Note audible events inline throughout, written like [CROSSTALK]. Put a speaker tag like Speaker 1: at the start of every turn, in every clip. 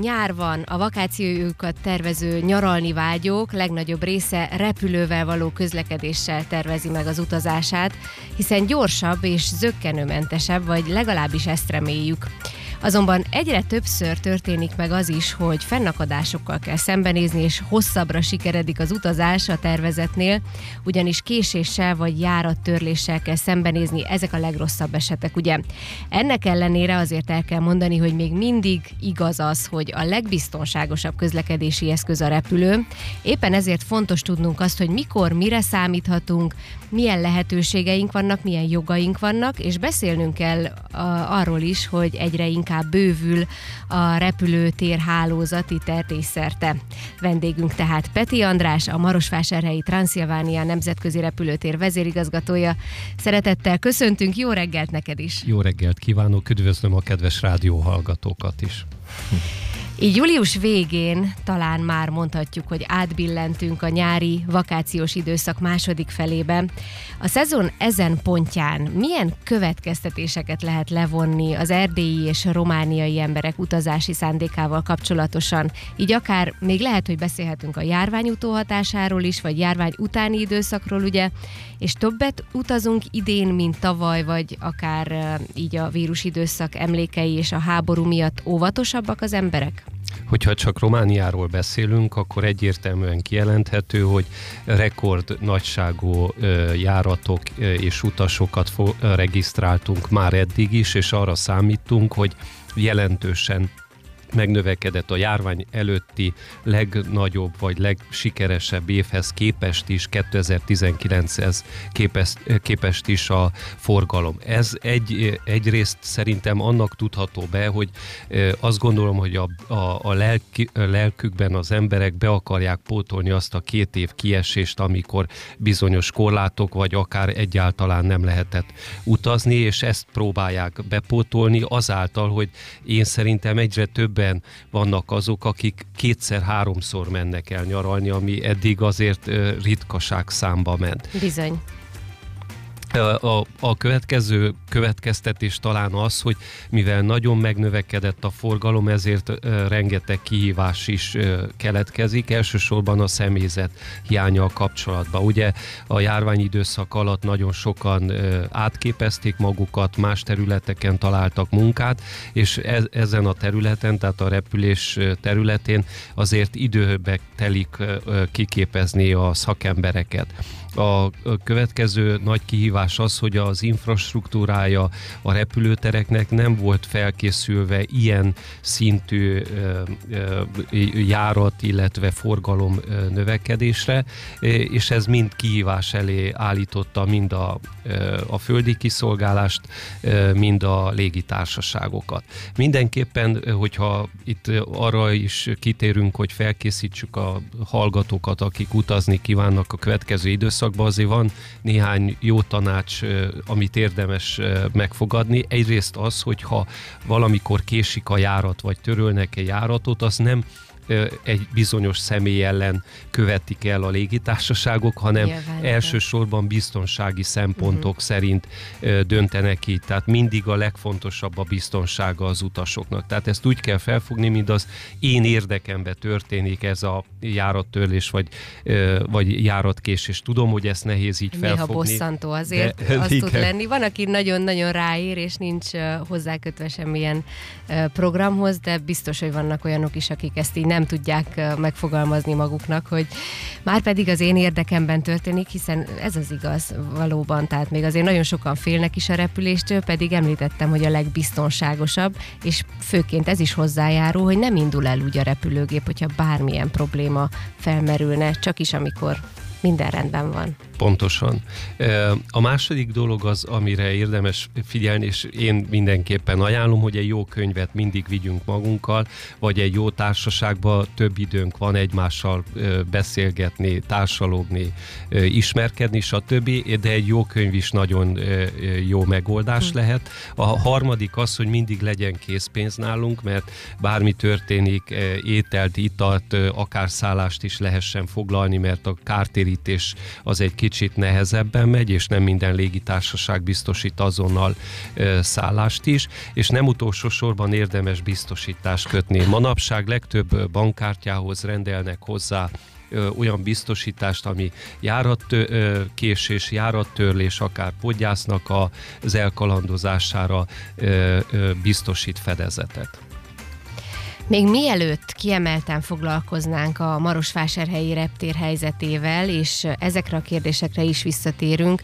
Speaker 1: nyár van, a vakációjukat tervező nyaralni vágyók legnagyobb része repülővel való közlekedéssel tervezi meg az utazását, hiszen gyorsabb és zöggenőmentesebb, vagy legalábbis ezt reméljük. Azonban egyre többször történik meg az is, hogy fennakadásokkal kell szembenézni, és hosszabbra sikeredik az utazás a tervezetnél, ugyanis késéssel vagy járattörléssel kell szembenézni, ezek a legrosszabb esetek, ugye? Ennek ellenére azért el kell mondani, hogy még mindig igaz az, hogy a legbiztonságosabb közlekedési eszköz a repülő. Éppen ezért fontos tudnunk azt, hogy mikor, mire számíthatunk, milyen lehetőségeink vannak, milyen jogaink vannak, és beszélnünk kell arról is, hogy egyre inkább bővül a repülőtér hálózat itt. Vendégünk tehát Peti András, a Marosvásárhelyi Transzilvánia Nemzetközi Repülőtér vezérigazgatója. Szeretettel köszöntünk, jó reggelt neked is!
Speaker 2: Jó reggelt kívánok, üdvözlöm a kedves rádióhallgatókat is! [LAUGHS]
Speaker 1: Így július végén talán már mondhatjuk, hogy átbillentünk a nyári vakációs időszak második felébe. A szezon ezen pontján milyen következtetéseket lehet levonni az erdélyi és romániai emberek utazási szándékával kapcsolatosan? Így akár még lehet, hogy beszélhetünk a járvány utóhatásáról is, vagy járvány utáni időszakról, ugye, és többet utazunk idén, mint tavaly, vagy akár így a vírusidőszak emlékei és a háború miatt óvatosabbak az emberek?
Speaker 2: Hogyha csak Romániáról beszélünk, akkor egyértelműen kijelenthető, hogy rekord nagyságú járatok és utasokat regisztráltunk már eddig is, és arra számítunk, hogy jelentősen megnövekedett a járvány előtti legnagyobb vagy legsikeresebb évhez képest is, 2019-hez képest, képest is a forgalom. Ez egy, egyrészt szerintem annak tudható be, hogy azt gondolom, hogy a, a, a, lelki, a lelkükben az emberek be akarják pótolni azt a két év kiesést, amikor bizonyos korlátok, vagy akár egyáltalán nem lehetett utazni, és ezt próbálják bepótolni azáltal, hogy én szerintem egyre több többen vannak azok, akik kétszer-háromszor mennek el nyaralni, ami eddig azért ritkaság számba ment.
Speaker 1: Bizony.
Speaker 2: A, a következő következtetés talán az, hogy mivel nagyon megnövekedett a forgalom, ezért rengeteg kihívás is keletkezik, elsősorban a személyzet hiánya a kapcsolatban. Ugye a járványidőszak alatt nagyon sokan átképezték magukat, más területeken találtak munkát, és ez, ezen a területen, tehát a repülés területén azért időbe telik kiképezni a szakembereket. A következő nagy kihívás az, hogy az infrastruktúrája a repülőtereknek nem volt felkészülve ilyen szintű járat, illetve forgalom növekedésre, és ez mind kihívás elé állította mind a, a földi kiszolgálást, mind a légitársaságokat. Mindenképpen, hogyha itt arra is kitérünk, hogy felkészítsük a hallgatókat, akik utazni kívánnak a következő időszakban azért van néhány jó tanács, amit érdemes megfogadni. Egyrészt az, hogyha valamikor késik a járat, vagy törölnek egy járatot, az nem egy bizonyos személy ellen követik el a légitársaságok, hanem Nyilván, elsősorban biztonsági szempontok uh-huh. szerint döntenek így. Tehát mindig a legfontosabb a biztonsága az utasoknak. Tehát ezt úgy kell felfogni, mint az én érdekembe történik ez a járattörlés, vagy, vagy járatkésés. Tudom, hogy ezt nehéz így Néha felfogni.
Speaker 1: Néha bosszantó azért, de, [LAUGHS] az igen. tud lenni. Van, aki nagyon-nagyon ráír, és nincs hozzákötve semmilyen programhoz, de biztos, hogy vannak olyanok is, akik ezt így nem tudják megfogalmazni maguknak, hogy már pedig az én érdekemben történik, hiszen ez az igaz valóban, tehát még azért nagyon sokan félnek is a repüléstől, pedig említettem, hogy a legbiztonságosabb, és főként ez is hozzájárul, hogy nem indul el úgy a repülőgép, hogyha bármilyen probléma felmerülne, csak is amikor minden rendben van.
Speaker 2: Pontosan. A második dolog az, amire érdemes figyelni, és én mindenképpen ajánlom, hogy egy jó könyvet mindig vigyünk magunkkal, vagy egy jó társaságban több időnk van egymással beszélgetni, társalogni, ismerkedni, stb., de egy jó könyv is nagyon jó megoldás hm. lehet. A harmadik az, hogy mindig legyen készpénz nálunk, mert bármi történik, ételt, italt, akár szállást is lehessen foglalni, mert a kártéri megközelítés az egy kicsit nehezebben megy, és nem minden légitársaság biztosít azonnal szállást is, és nem utolsó sorban érdemes biztosítást kötni. Manapság legtöbb bankkártyához rendelnek hozzá olyan biztosítást, ami járatkésés, járattörlés, akár podgyásznak az elkalandozására biztosít fedezetet.
Speaker 1: Még mielőtt kiemelten foglalkoznánk a Marosvásárhelyi reptér helyzetével, és ezekre a kérdésekre is visszatérünk,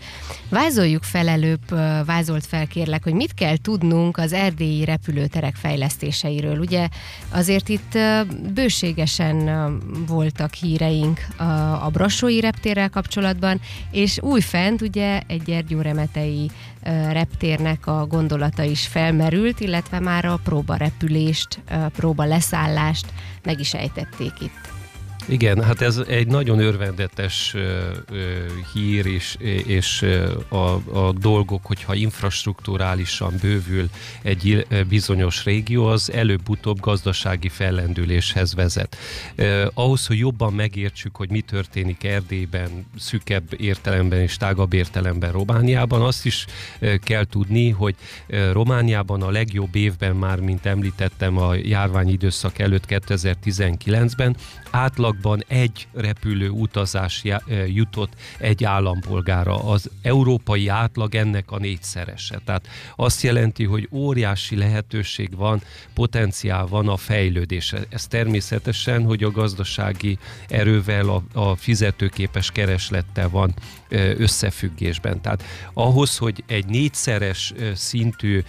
Speaker 1: vázoljuk fel előbb, vázolt fel kérlek, hogy mit kell tudnunk az erdélyi repülőterek fejlesztéseiről. Ugye azért itt bőségesen voltak híreink a Brassói reptérrel kapcsolatban, és újfent ugye egy Gyergyóremetei reptérnek a gondolata is felmerült, illetve már a próbarepülést, próba leszállást meg is ejtették itt.
Speaker 2: Igen, hát ez egy nagyon örvendetes hír, és, és a, a dolgok, hogyha infrastruktúrálisan bővül egy bizonyos régió, az előbb-utóbb gazdasági fellendüléshez vezet. Ahhoz, hogy jobban megértsük, hogy mi történik Erdélyben, szükebb értelemben és tágabb értelemben Romániában, azt is kell tudni, hogy Romániában a legjobb évben már, mint említettem, a járványidőszak előtt 2019-ben átlagban egy repülő utazás jutott egy állampolgára. Az európai átlag ennek a négyszerese. Tehát azt jelenti, hogy óriási lehetőség van, potenciál van a fejlődésre. Ez természetesen, hogy a gazdasági erővel, a, a fizetőképes kereslettel van összefüggésben. Tehát ahhoz, hogy egy négyszeres szintű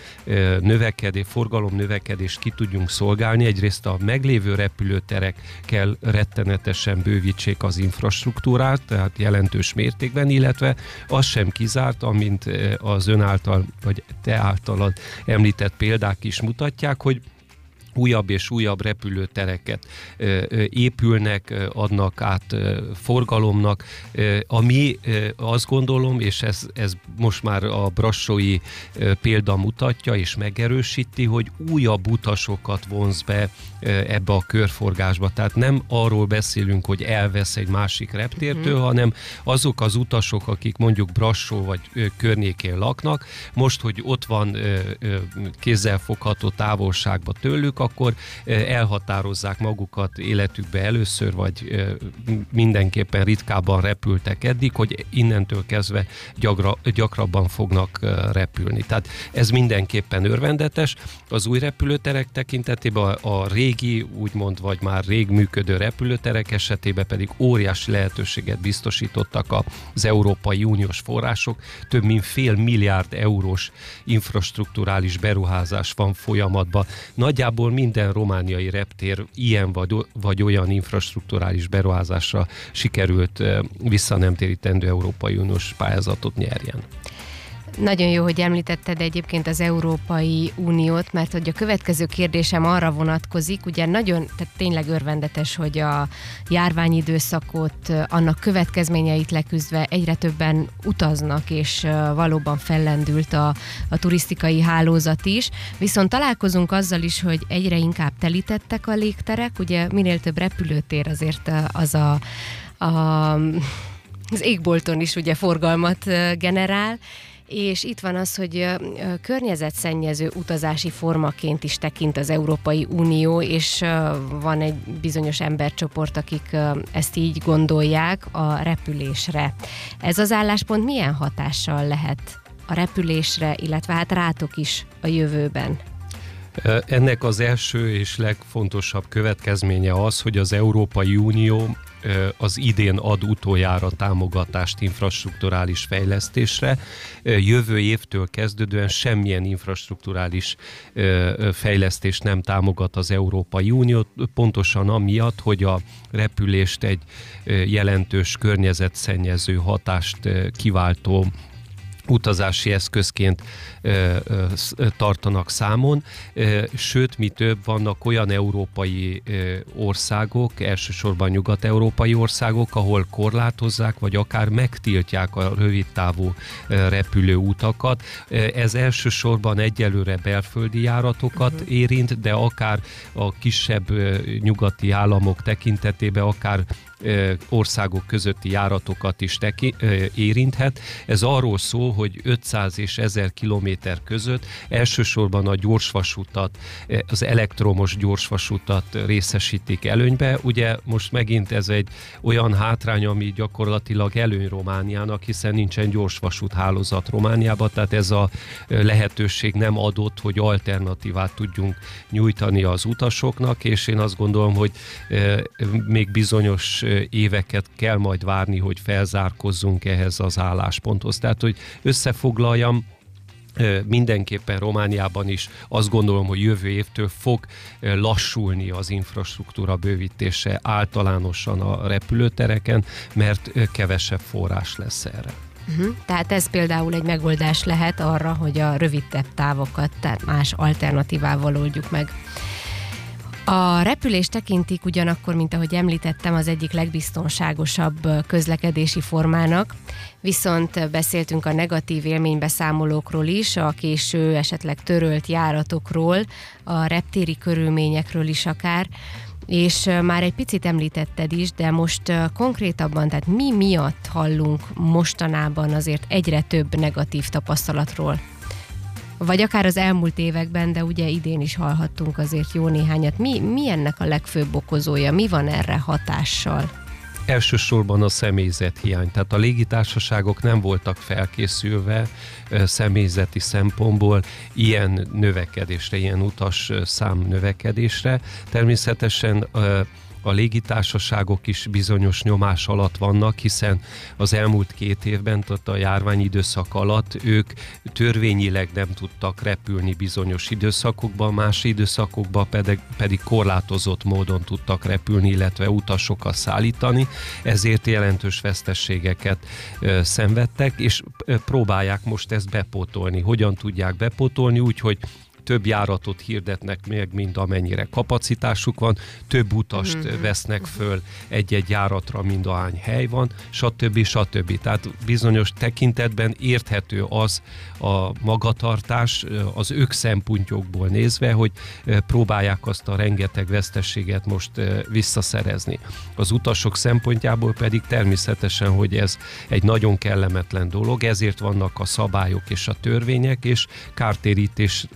Speaker 2: növekedés, forgalom növekedést ki tudjunk szolgálni, egyrészt a meglévő repülőterek kell rettenetesen bővítsék az infrastruktúrát, tehát jelentős mértékben, illetve az sem kizárt, amint az ön által, vagy te általad említett példák is mutatják, hogy újabb és újabb repülőtereket épülnek, adnak át forgalomnak, ami azt gondolom, és ez, ez most már a brassói példa mutatja és megerősíti, hogy újabb utasokat vonz be ebbe a körforgásba. Tehát nem arról beszélünk, hogy elvesz egy másik reptértől, mm. hanem azok az utasok, akik mondjuk Brassó vagy környékén laknak, most, hogy ott van kézzelfogható távolságba tőlük, akkor elhatározzák magukat életükbe először, vagy mindenképpen ritkábban repültek eddig, hogy innentől kezdve gyagra, gyakrabban fognak repülni. Tehát ez mindenképpen örvendetes. Az új repülőterek tekintetében a, a régi, úgymond, vagy már rég működő repülőterek esetében pedig óriási lehetőséget biztosítottak az Európai Uniós források. Több mint fél milliárd eurós infrastruktúrális beruházás van folyamatban. Nagyjából minden romániai reptér ilyen vagy, vagy olyan infrastruktúrális beruházásra sikerült vissza nem térítendő Európai Uniós pályázatot nyerjen.
Speaker 1: Nagyon jó, hogy említetted egyébként az Európai Uniót, mert hogy a következő kérdésem arra vonatkozik, ugye nagyon, tehát tényleg örvendetes, hogy a járványidőszakot, annak következményeit leküzdve egyre többen utaznak, és valóban fellendült a, a turisztikai hálózat is. Viszont találkozunk azzal is, hogy egyre inkább telítettek a légterek, ugye minél több repülőtér azért az a, a az égbolton is ugye forgalmat generál, és itt van az, hogy környezetszennyező utazási formaként is tekint az Európai Unió, és van egy bizonyos embercsoport, akik ezt így gondolják a repülésre. Ez az álláspont milyen hatással lehet a repülésre, illetve hát rátok is a jövőben?
Speaker 2: Ennek az első és legfontosabb következménye az, hogy az Európai Unió az idén ad utoljára támogatást infrastruktúrális fejlesztésre. Jövő évtől kezdődően semmilyen infrastruktúrális fejlesztést nem támogat az Európai Unió, pontosan amiatt, hogy a repülést egy jelentős környezetszennyező hatást kiváltó utazási eszközként ö, ö, tartanak számon, ö, sőt, mi több, vannak olyan európai ö, országok, elsősorban nyugat-európai országok, ahol korlátozzák, vagy akár megtiltják a rövidtávú repülőutakat. Ez elsősorban egyelőre belföldi járatokat uh-huh. érint, de akár a kisebb nyugati államok tekintetében, akár országok közötti járatokat is teki, érinthet. Ez arról szól, hogy 500 és 1000 kilométer között elsősorban a gyorsvasutat, az elektromos gyorsvasutat részesítik előnybe. Ugye most megint ez egy olyan hátrány, ami gyakorlatilag előny Romániának, hiszen nincsen gyorsvasút hálózat Romániában, tehát ez a lehetőség nem adott, hogy alternatívát tudjunk nyújtani az utasoknak, és én azt gondolom, hogy még bizonyos éveket kell majd várni, hogy felzárkozzunk ehhez az állásponthoz. Tehát, hogy összefoglaljam, mindenképpen Romániában is azt gondolom, hogy jövő évtől fog lassulni az infrastruktúra bővítése általánosan a repülőtereken, mert kevesebb forrás lesz erre.
Speaker 1: Uh-huh. Tehát ez például egy megoldás lehet arra, hogy a rövidebb távokat, tehát más alternatívával oldjuk meg. A repülést tekintik ugyanakkor, mint ahogy említettem, az egyik legbiztonságosabb közlekedési formának, viszont beszéltünk a negatív élménybeszámolókról is, a késő, esetleg törölt járatokról, a reptéri körülményekről is akár, és már egy picit említetted is, de most konkrétabban, tehát mi miatt hallunk mostanában azért egyre több negatív tapasztalatról? Vagy akár az elmúlt években, de ugye idén is hallhattunk azért jó néhányat. Mi, mi ennek a legfőbb okozója? Mi van erre hatással?
Speaker 2: elsősorban a személyzet hiány. Tehát a légitársaságok nem voltak felkészülve személyzeti szempontból ilyen növekedésre, ilyen utas szám növekedésre. Természetesen a légitársaságok is bizonyos nyomás alatt vannak, hiszen az elmúlt két évben, tehát a járvány időszak alatt ők törvényileg nem tudtak repülni bizonyos időszakokban, más időszakokban pedig, pedig korlátozott módon tudtak repülni, illetve utasokat szállítani, ezért jelentős vesztességeket ö, szenvedtek, és próbálják most ezt bepótolni. Hogyan tudják bepótolni? Úgy, hogy több járatot hirdetnek meg, mint amennyire kapacitásuk van, több utast mm-hmm. vesznek föl egy-egy járatra, mint ahány hely van, stb. stb. Tehát bizonyos tekintetben érthető az a magatartás az ők szempontjukból nézve, hogy próbálják azt a rengeteg vesztességet most visszaszerezni. Az utasok szempontjából pedig természetesen, hogy ez egy nagyon kellemetlen dolog, ezért vannak a szabályok és a törvények, és kártérítés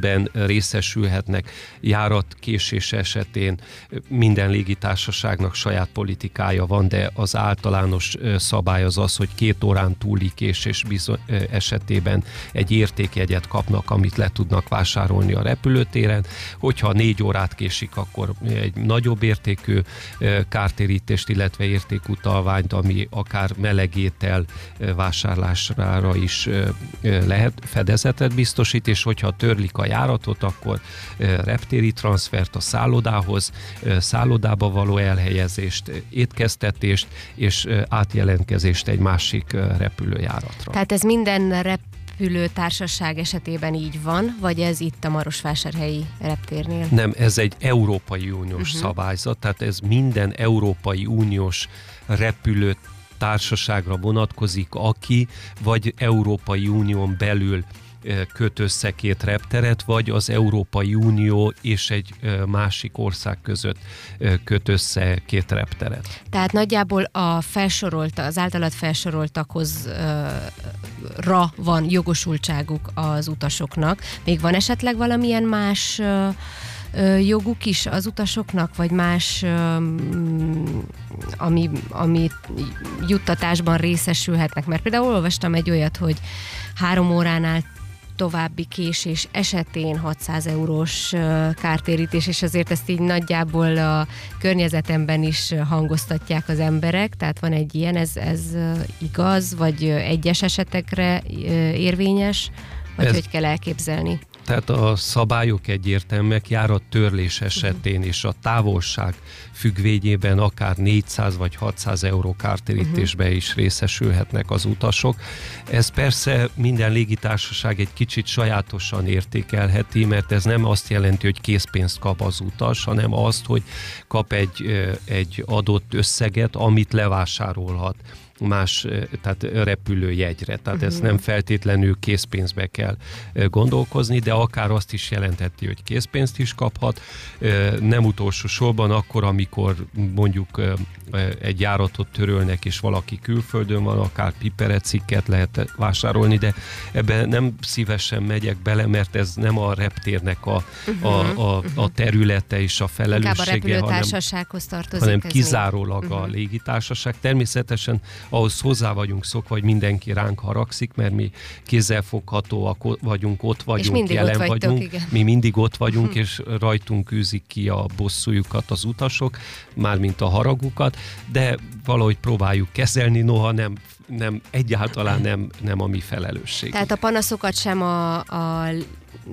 Speaker 2: ben részesülhetnek járat késés esetén minden légitársaságnak saját politikája van, de az általános szabály az az, hogy két órán túli késés bizony, esetében egy értékjegyet kapnak, amit le tudnak vásárolni a repülőtéren. Hogyha négy órát késik, akkor egy nagyobb értékű kártérítést, illetve értékutalványt, ami akár melegétel vásárlásra is lehet fedezetet biztosít, és hogyha törli a járatot, akkor reptéri transfert a szállodához, szállodába való elhelyezést, étkeztetést és átjelentkezést egy másik repülőjáratra.
Speaker 1: Tehát ez minden rep társaság esetében így van, vagy ez itt a Marosvásárhelyi reptérnél?
Speaker 2: Nem, ez egy Európai Uniós uh-huh. szabályzat, tehát ez minden Európai Uniós repülő társaságra vonatkozik, aki vagy Európai Unión belül köt össze két repteret, vagy az Európai Unió és egy másik ország között köt össze két repteret.
Speaker 1: Tehát nagyjából a felsorolt, az általad felsoroltakhoz ra van jogosultságuk az utasoknak. Még van esetleg valamilyen más joguk is az utasoknak, vagy más, ami, ami juttatásban részesülhetnek? Mert például olvastam egy olyat, hogy három óránál további késés esetén 600 eurós kártérítés, és azért ezt így nagyjából a környezetemben is hangoztatják az emberek, tehát van egy ilyen, ez, ez igaz, vagy egyes esetekre érvényes, vagy ez, hogy kell elképzelni?
Speaker 2: Tehát a szabályok egyértelműek, járat törlés esetén és a távolság függvényében akár 400 vagy 600 euró kártérítésbe uh-huh. is részesülhetnek az utasok. Ez persze minden légitársaság egy kicsit sajátosan értékelheti, mert ez nem azt jelenti, hogy készpénzt kap az utas, hanem azt, hogy kap egy, egy adott összeget, amit levásárolhat más, tehát repülőjegyre. Tehát uh-huh. ez nem feltétlenül készpénzbe kell gondolkozni, de akár azt is jelentheti, hogy készpénzt is kaphat. Nem utolsó sorban akkor, amikor mondjuk egy járatot törölnek, és valaki külföldön van, akár piperecikket lehet vásárolni, de ebben nem szívesen megyek bele, mert ez nem a reptérnek a, uh-huh, a, a, a területe és a felelőssége,
Speaker 1: hanem, tartozik
Speaker 2: hanem kizárólag uh-huh. a légitársaság. Természetesen ahhoz hozzá vagyunk szokva, hogy mindenki ránk haragszik, mert mi kézzelfoghatóak vagyunk, ott vagyunk, jelen
Speaker 1: ott
Speaker 2: vagyunk.
Speaker 1: Igen.
Speaker 2: Mi mindig ott vagyunk, [LAUGHS] és rajtunk űzik ki a bosszújukat az utasok, mármint a haragukat, de valahogy próbáljuk kezelni, noha nem nem, egyáltalán nem, nem a mi felelősség.
Speaker 1: Tehát a panaszokat sem a, a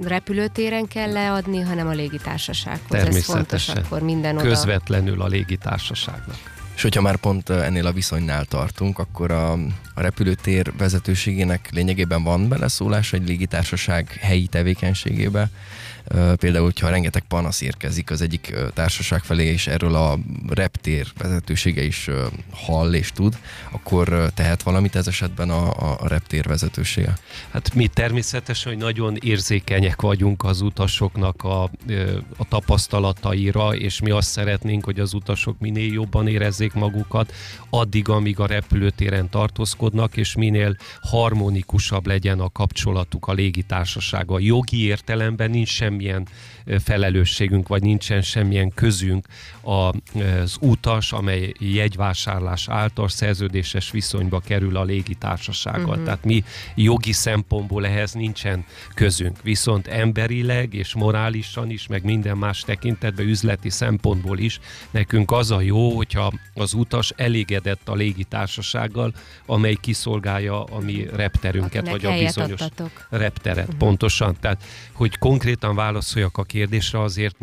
Speaker 1: repülőtéren kell leadni, hanem a légitársasághoz.
Speaker 2: Természetesen.
Speaker 1: Ez fontos akkor minden oda.
Speaker 2: Közvetlenül a légitársaságnak.
Speaker 3: És hogyha már pont ennél a viszonynál tartunk, akkor a, a repülőtér vezetőségének lényegében van beleszólás egy légitársaság helyi tevékenységébe, Például, hogyha rengeteg panasz érkezik az egyik társaság felé, és erről a reptér vezetősége is hall és tud, akkor tehet valamit ez esetben a, a reptér vezetősége?
Speaker 2: Hát mi természetesen, hogy nagyon érzékenyek vagyunk az utasoknak a, a tapasztalataira, és mi azt szeretnénk, hogy az utasok minél jobban érezzék magukat, addig, amíg a repülőtéren tartózkodnak, és minél harmonikusabb legyen a kapcsolatuk a légitársasággal. Jogi értelemben nincs sem semmilyen felelősségünk, vagy nincsen semmilyen közünk az utas, amely jegyvásárlás által szerződéses viszonyba kerül a légitársasággal. Uh-huh. Tehát mi jogi szempontból ehhez nincsen közünk. Viszont emberileg és morálisan is, meg minden más tekintetben, üzleti szempontból is nekünk az a jó, hogyha az utas elégedett a légitársasággal, amely kiszolgálja a mi repterünket,
Speaker 1: Akinek
Speaker 2: vagy a bizonyos
Speaker 1: adtatok.
Speaker 2: repteret. Uh-huh. Pontosan. Tehát, hogy konkrétan válaszoljak a kérdésre, azért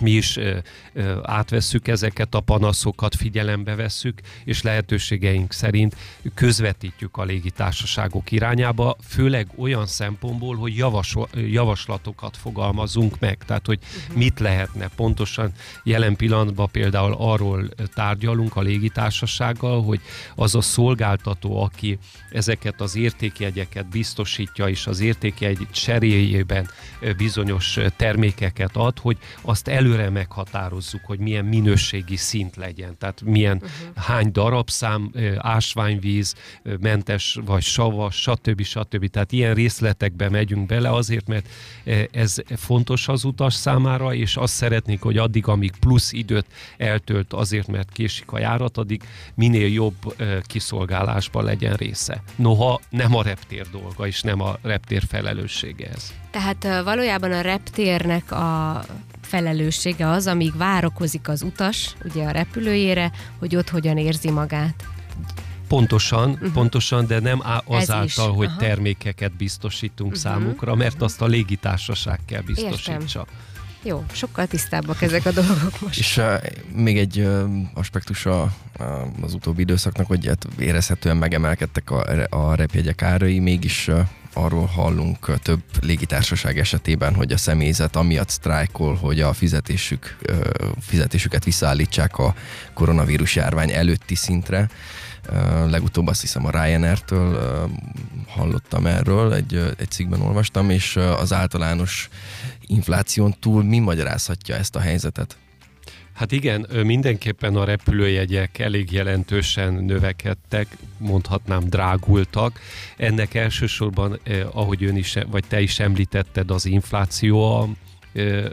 Speaker 2: mi is ö, ö, átvesszük ezeket a panaszokat, figyelembe vesszük, és lehetőségeink szerint közvetítjük a légitársaságok irányába, főleg olyan szempontból, hogy javasol, javaslatokat fogalmazunk meg, tehát hogy uh-huh. mit lehetne pontosan jelen pillanatban például arról tárgyalunk a légitársasággal, hogy az a szolgáltató, aki ezeket az értékjegyeket biztosítja, és az értékjegy cseréjében bizonyos termékeket ad, hogy azt el előre meghatározzuk, hogy milyen minőségi szint legyen, tehát milyen uh-huh. hány darabszám, ásványvíz, mentes vagy savas, stb. stb. Tehát ilyen részletekbe megyünk bele azért, mert ez fontos az utas számára, és azt szeretnék, hogy addig, amíg plusz időt eltölt azért, mert késik a járat, addig minél jobb kiszolgálásban legyen része. Noha nem a reptér dolga, és nem a reptér felelőssége ez.
Speaker 1: Tehát valójában a reptérnek a felelőssége az, amíg várakozik az utas, ugye a repülőjére, hogy ott hogyan érzi magát.
Speaker 2: Pontosan, uh-huh. pontosan, de nem azáltal, hogy Aha. termékeket biztosítunk uh-huh. számukra, mert uh-huh. azt a légitársaság kell biztosítsa. Értem.
Speaker 1: Jó, sokkal tisztábbak ezek a [LAUGHS] dolgok most.
Speaker 3: És uh, még egy uh, aspektus a, uh, az utóbbi időszaknak, hogy hát érezhetően megemelkedtek a, a repjegyek árai, mégis uh, arról hallunk több légitársaság esetében, hogy a személyzet amiatt sztrájkol, hogy a fizetésük, fizetésüket visszaállítsák a koronavírus járvány előtti szintre. Legutóbb azt hiszem a Ryanair-től hallottam erről, egy, egy cikkben olvastam, és az általános infláción túl mi magyarázhatja ezt a helyzetet?
Speaker 2: Hát igen, mindenképpen a repülőjegyek elég jelentősen növekedtek, mondhatnám drágultak. Ennek elsősorban, ahogy ön is, vagy te is említetted, az infláció a,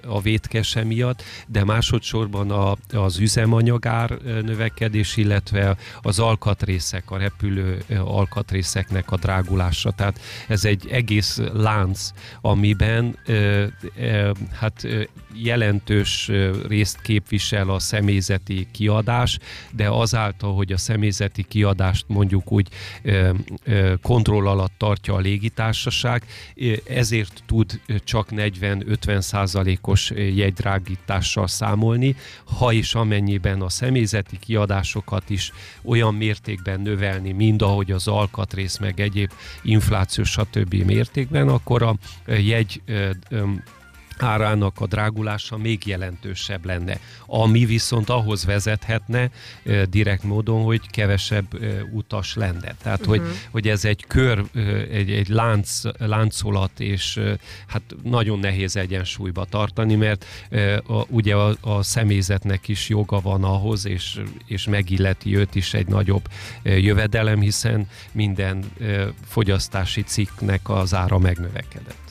Speaker 2: a vétkese miatt, de másodszorban a, az üzemanyagár növekedés, illetve az alkatrészek, a repülő alkatrészeknek a drágulása. Tehát ez egy egész lánc, amiben hát jelentős részt képvisel a személyzeti kiadás, de azáltal, hogy a személyzeti kiadást mondjuk úgy kontroll alatt tartja a légitársaság, ezért tud csak 40-50 százalékos jegydrágítással számolni, ha és amennyiben a személyzeti kiadásokat is olyan mértékben növelni, mind ahogy az alkatrész, meg egyéb inflációs stb. mértékben, akkor a jegy árának a drágulása még jelentősebb lenne. Ami viszont ahhoz vezethetne direkt módon, hogy kevesebb utas lenne. Tehát, uh-huh. hogy, mhm. hogy ez egy kör, egy, egy lánc, láncolat, és hát nagyon nehéz egyensúlyba tartani, mert a, ugye a, a személyzetnek is joga van ahhoz, és, és megilleti őt is egy nagyobb jövedelem, hiszen minden fogyasztási cikknek az ára megnövekedett.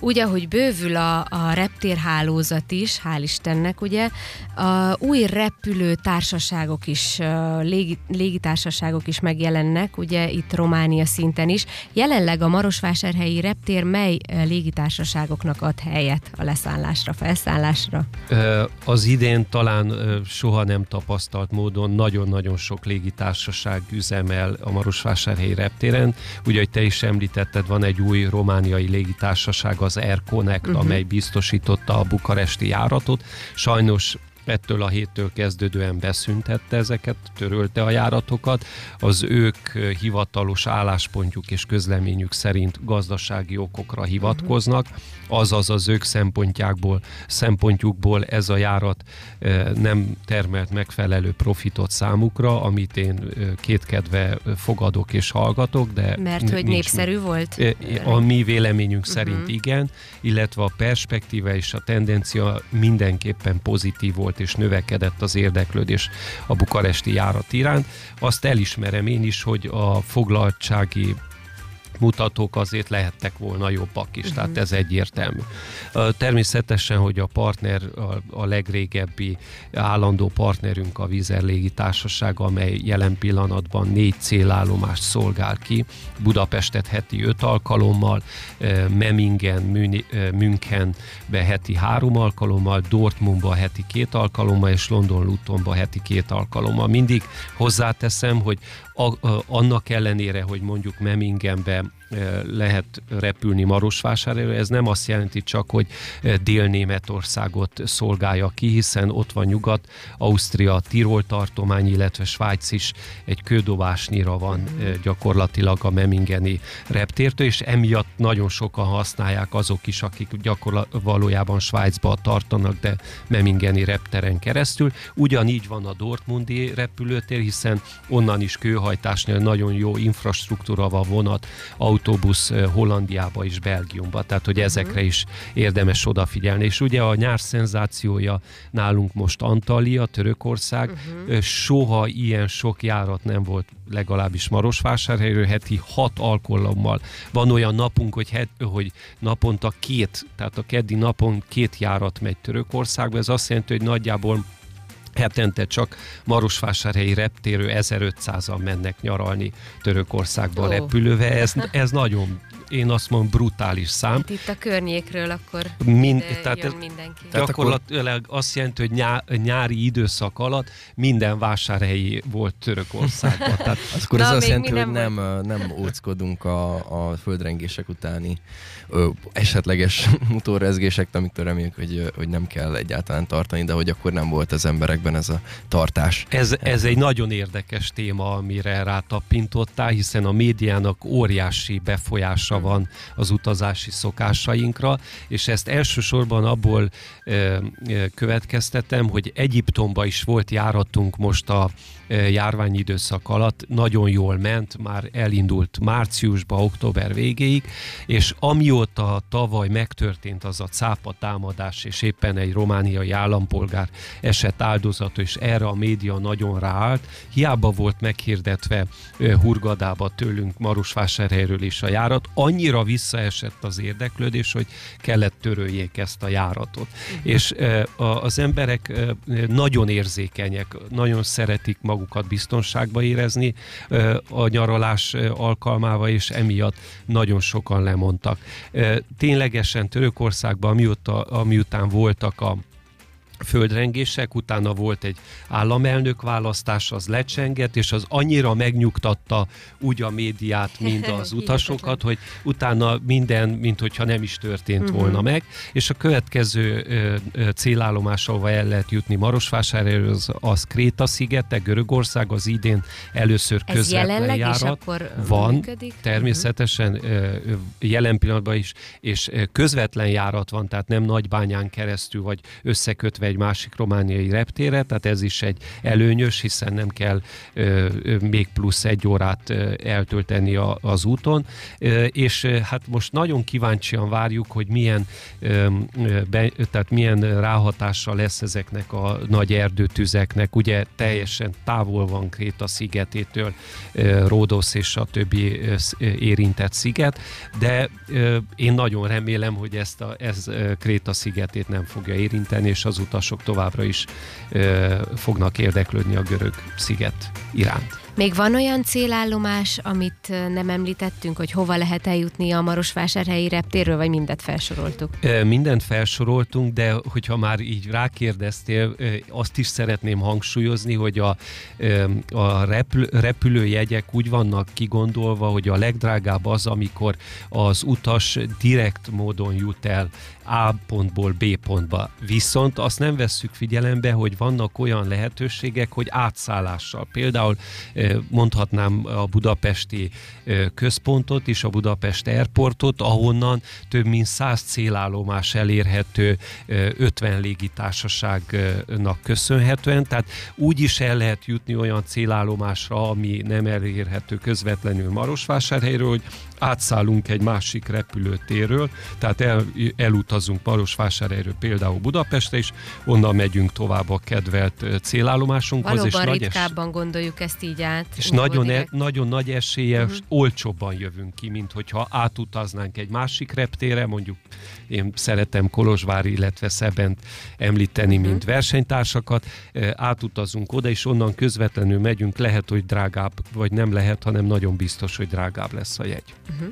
Speaker 1: Úgy, ahogy bővül a, a reptérhálózat is, hál' Istennek, ugye, a új repülő társaságok is, légi, légitársaságok is megjelennek, ugye itt Románia szinten is. Jelenleg a Marosvásárhelyi reptér mely légitársaságoknak ad helyet a leszállásra, felszállásra?
Speaker 2: Az idén talán soha nem tapasztalt módon nagyon-nagyon sok légitársaság üzemel a Marosvásárhelyi reptéren. Ugye, hogy te is említetted, van egy új romániai légitársaság, az Air Connect, uh-huh. amely biztosította a bukaresti járatot. Sajnos ettől a héttől kezdődően beszüntette ezeket, törölte a járatokat. Az ők hivatalos álláspontjuk és közleményük szerint gazdasági okokra hivatkoznak, azaz az ők szempontjákból, szempontjukból ez a járat nem termelt megfelelő profitot számukra, amit én kétkedve fogadok és hallgatok, de...
Speaker 1: Mert hogy népszerű volt?
Speaker 2: A mi véleményünk uh-huh. szerint igen, illetve a perspektíva és a tendencia mindenképpen pozitív volt volt és növekedett az érdeklődés a bukaresti járat iránt. Azt elismerem én is, hogy a foglaltsági mutatók azért lehettek volna jobbak is, uh-huh. tehát mhm. ez egyértelmű. Természetesen, hogy a partner, a, a legrégebbi állandó partnerünk a Vizer Légitársaság, amely jelen pillanatban négy célállomást szolgál ki, Budapestet heti öt alkalommal, Memmingen, Münchenbe heti három alkalommal, Dortmundba heti két alkalommal, és London Lutonba heti két alkalommal. Mindig hozzáteszem, hogy annak ellenére, hogy mondjuk Memmingenbe lehet repülni Marosvásárhelyre, ez nem azt jelenti csak, hogy Dél-Németországot szolgálja ki, hiszen ott van Nyugat, Ausztria, Tirol tartomány, illetve Svájc is egy kődobásnyira van gyakorlatilag a Memmingeni reptértől, és emiatt nagyon sokan használják azok is, akik gyakorlatilag valójában Svájcba tartanak, de Memmingeni repteren keresztül. Ugyanígy van a Dortmundi repülőtér, hiszen onnan is kőhajtásnál nagyon jó infrastruktúra van vonat, autóbusz Hollandiába és Belgiumba, tehát hogy uh-huh. ezekre is érdemes odafigyelni. És ugye a nyár szenzációja nálunk most Antalya, Törökország, uh-huh. soha ilyen sok járat nem volt legalábbis Marosvásárhelyről heti hat alkalommal. Van olyan napunk, hogy, het, hogy naponta két, tehát a keddi napon két járat megy Törökországba, ez azt jelenti, hogy nagyjából hetente csak Marosvásárhelyi reptérő 1500-an mennek nyaralni Törökországba oh. repülővel. Ez, ez nagyon én azt mondom, brutális szám. Hát
Speaker 1: itt a környékről akkor Mind, tehát jön mindenki.
Speaker 2: Gyakorlatilag azt jelenti, hogy nyá, nyári időszak alatt minden vásárhelyi volt Törökországban. [LAUGHS]
Speaker 3: tehát, akkor ez azt jelenti, hogy nem, nem óckodunk a, a földrengések utáni ö, esetleges [LAUGHS] motorrezgések, amiktől reméljük, hogy, hogy nem kell egyáltalán tartani, de hogy akkor nem volt az emberekben ez a tartás.
Speaker 2: Ez, ez egy nagyon érdekes téma, amire rátapintottál, hiszen a médiának óriási befolyása hatása van az utazási szokásainkra, és ezt elsősorban abból ö, következtetem, hogy Egyiptomba is volt járatunk most a járványidőszak alatt nagyon jól ment, már elindult márciusba, október végéig, és amióta tavaly megtörtént az a cápa támadás, és éppen egy romániai állampolgár esett áldozat, és erre a média nagyon ráállt, hiába volt meghirdetve Hurgadába tőlünk Marosvásárhelyről is a járat, annyira visszaesett az érdeklődés, hogy kellett töröljék ezt a járatot. Uh-huh. És az emberek nagyon érzékenyek, nagyon szeretik magukat biztonságba érezni a nyaralás alkalmával, és emiatt nagyon sokan lemondtak. Ténylegesen Törökországban, mióta, amiután voltak a földrengések, utána volt egy államelnök választás, az lecsengett, és az annyira megnyugtatta úgy a médiát, mind az [LAUGHS] utasokat, hogy utána minden, mint hogyha nem is történt uh-huh. volna meg, és a következő ö, ö, célállomás, ahova el lehet jutni Marosvásárhelyről, az, az Kréta szigete, Görögország, az idén először közvetlen járat. van, működik? természetesen uh-huh. jelen pillanatban is, és közvetlen járat van, tehát nem Nagybányán keresztül, vagy összekötve egy másik romániai reptére, tehát ez is egy előnyös, hiszen nem kell ö, még plusz egy órát eltölteni a, az úton, ö, és hát most nagyon kíváncsian várjuk, hogy milyen, ö, be, tehát milyen ráhatással lesz ezeknek a nagy erdőtüzeknek, ugye teljesen távol van Kréta szigetétől, Ródosz és a többi érintett sziget, de én nagyon remélem, hogy ezt a, ez Kréta szigetét nem fogja érinteni, és az utasok továbbra is ö, fognak érdeklődni a görög sziget iránt.
Speaker 1: Még van olyan célállomás, amit nem említettünk, hogy hova lehet eljutni a Marosvásárhelyi reptérről, vagy mindent felsoroltuk?
Speaker 2: Mindent felsoroltunk, de hogyha már így rákérdeztél, azt is szeretném hangsúlyozni, hogy a, a repül, repülőjegyek úgy vannak kigondolva, hogy a legdrágább az, amikor az utas direkt módon jut el A pontból B pontba. Viszont azt nem vesszük figyelembe, hogy vannak olyan lehetőségek, hogy átszállással. Például mondhatnám a budapesti központot is, a Budapest Airportot, ahonnan több mint 100 célállomás elérhető 50 légitársaságnak köszönhetően, tehát úgy is el lehet jutni olyan célállomásra, ami nem elérhető közvetlenül Marosvásárhelyről, hogy átszállunk egy másik repülőtérről, tehát el, elutazunk Marosvásárhelyről például Budapestre, és onnan megyünk tovább a kedvelt célállomásunkhoz.
Speaker 1: Valóban és ritkábban nagy es... gondoljuk ezt így át.
Speaker 2: És nagyon, e, nagyon nagy esélye, uh-huh. olcsóbban jövünk ki, mint hogyha átutaznánk egy másik reptére, mondjuk én szeretem Kolozsvár, illetve Szebent említeni, uh-huh. mint versenytársakat, átutazunk oda, és onnan közvetlenül megyünk, lehet, hogy drágább, vagy nem lehet, hanem nagyon biztos, hogy drágább lesz a jegy. Uh-huh.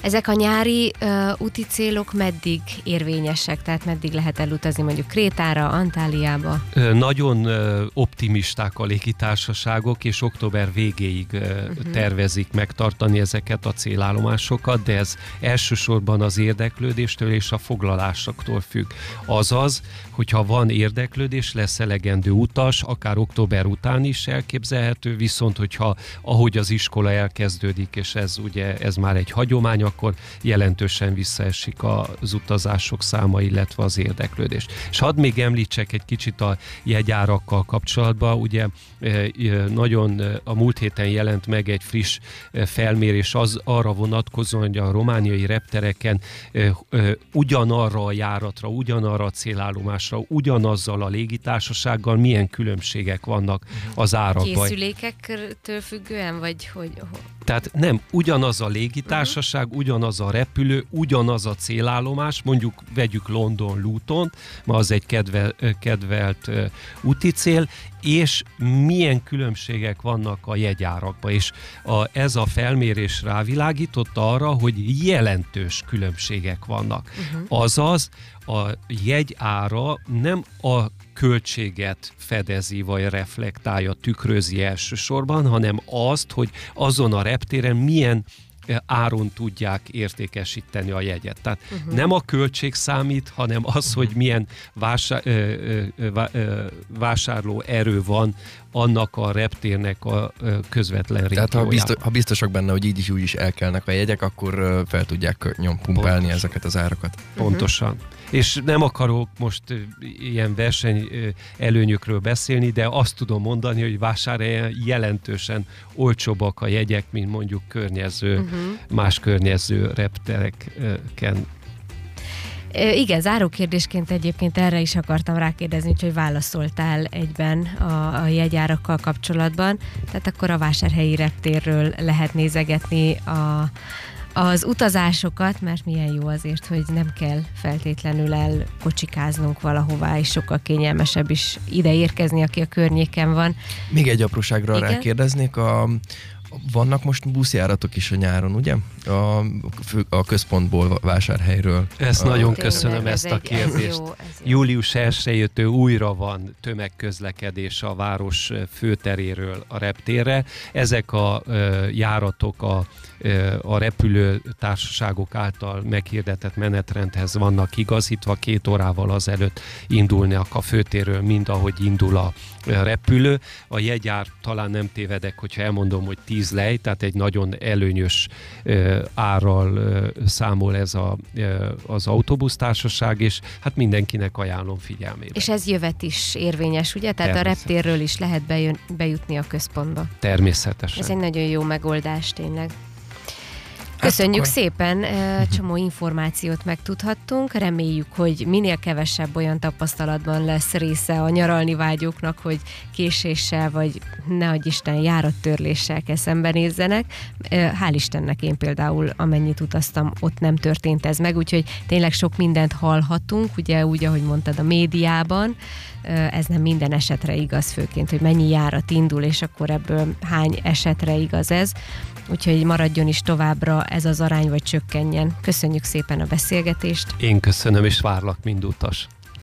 Speaker 1: Ezek a nyári uh, úti célok meddig érvényesek? Tehát meddig lehet elutazni mondjuk Krétára, Antáliába?
Speaker 2: Nagyon uh, optimisták a légitársaságok, és október végéig uh, uh-huh. tervezik megtartani ezeket a célállomásokat, de ez elsősorban az érdeklődéstől és a foglalásoktól függ. Azaz, hogyha van érdeklődés, lesz elegendő utas, akár október után is elképzelhető, viszont hogyha ahogy az iskola elkezdődik, és ez ugye ez már egy hagyomány, akkor jelentősen visszaesik az utazások száma, illetve az érdeklődés. És hadd még említsek egy kicsit a jegyárakkal kapcsolatban, ugye e, e, nagyon e, a múlt héten jelent meg egy friss felmérés az arra vonatkozóan, hogy a romániai reptereken ugyanarra a járatra, ugyanarra a célállomásra, ugyanazzal a légitársasággal milyen különbségek vannak az árakban.
Speaker 1: Készülékektől függően, vagy hogy...
Speaker 2: Tehát nem, ugyanaz a légitársaság, uh-huh. ugyanaz a repülő, ugyanaz a célállomás, mondjuk vegyük London Luton, ma az egy kedvel, kedvelt úti cél, és milyen különbségek vannak a jegyárakban. És a, ez a felmérés rávilágított arra, hogy jelentős különbségek vannak. Uh-huh. Azaz, a jegyára nem a költséget fedezi, vagy reflektálja, tükrözi elsősorban, hanem azt, hogy azon a reptéren milyen áron tudják értékesíteni a jegyet. Tehát uh-huh. nem a költség számít, hanem az, uh-huh. hogy milyen vásár, ö, ö, ö, vásárló erő van annak a reptérnek a közvetlen
Speaker 3: Tehát ha, biztos, ha biztosak benne, hogy így is úgy is elkelnek a jegyek, akkor fel tudják nyompumpálni Pontosan. ezeket az árakat.
Speaker 2: Pontosan. Uh-huh és nem akarok most ilyen verseny előnyökről beszélni, de azt tudom mondani, hogy vásárhelyen jelentősen olcsóbbak a jegyek, mint mondjuk környező, uh-huh. más környező reptereken
Speaker 1: igen, záró kérdésként egyébként erre is akartam rákérdezni, hogy válaszoltál egyben a, a jegyárakkal kapcsolatban. Tehát akkor a vásárhelyi reptérről lehet nézegetni a, az utazásokat, mert milyen jó azért, hogy nem kell feltétlenül elkocsikáznunk valahová, és sokkal kényelmesebb is ide érkezni, aki a környéken van.
Speaker 3: Még egy apróságra
Speaker 1: Igen?
Speaker 3: rákérdeznék, a, vannak most buszjáratok is a nyáron, ugye? A, fő- a központból, vásárhelyről.
Speaker 2: Ezt
Speaker 3: A-
Speaker 2: nagyon
Speaker 1: Tényleg,
Speaker 2: köszönöm
Speaker 1: ez
Speaker 2: ezt a
Speaker 1: egy- ez
Speaker 2: kérdést.
Speaker 1: jó, ez jó.
Speaker 2: Július 1 újra van tömegközlekedés a város főteréről a reptérre. Ezek a ö, járatok a, a repülő társaságok által meghirdetett menetrendhez vannak igazítva. Két órával azelőtt indulnak a főtérről, mind ahogy indul a repülő. A jegyár talán nem tévedek, hogyha elmondom, hogy 10 lej, tehát egy nagyon előnyös árral számol ez a, az autóbusztársaság, és hát mindenkinek ajánlom figyelmébe.
Speaker 1: És ez jövet is érvényes, ugye? Tehát a reptérről is lehet bejön, bejutni a központba.
Speaker 2: Természetesen.
Speaker 1: Ez egy nagyon jó megoldás tényleg. Köszönjük
Speaker 3: akkor-
Speaker 1: szépen, eh, csomó információt megtudhattunk. Reméljük, hogy minél kevesebb olyan tapasztalatban lesz része a nyaralni vágyóknak, hogy késéssel vagy ne adj Isten járattörléssel kell szembenézzenek. Eh, Hál' Istennek én például amennyit utaztam, ott nem történt ez meg, úgyhogy tényleg sok mindent hallhatunk, ugye úgy, ahogy mondtad a médiában, Ö, ez nem minden esetre igaz, főként, hogy mennyi járat indul, és akkor ebből hány esetre igaz ez. Úgyhogy maradjon is továbbra ez az arány, vagy csökkenjen. Köszönjük szépen a beszélgetést.
Speaker 2: Én köszönöm, és várlak mind utas.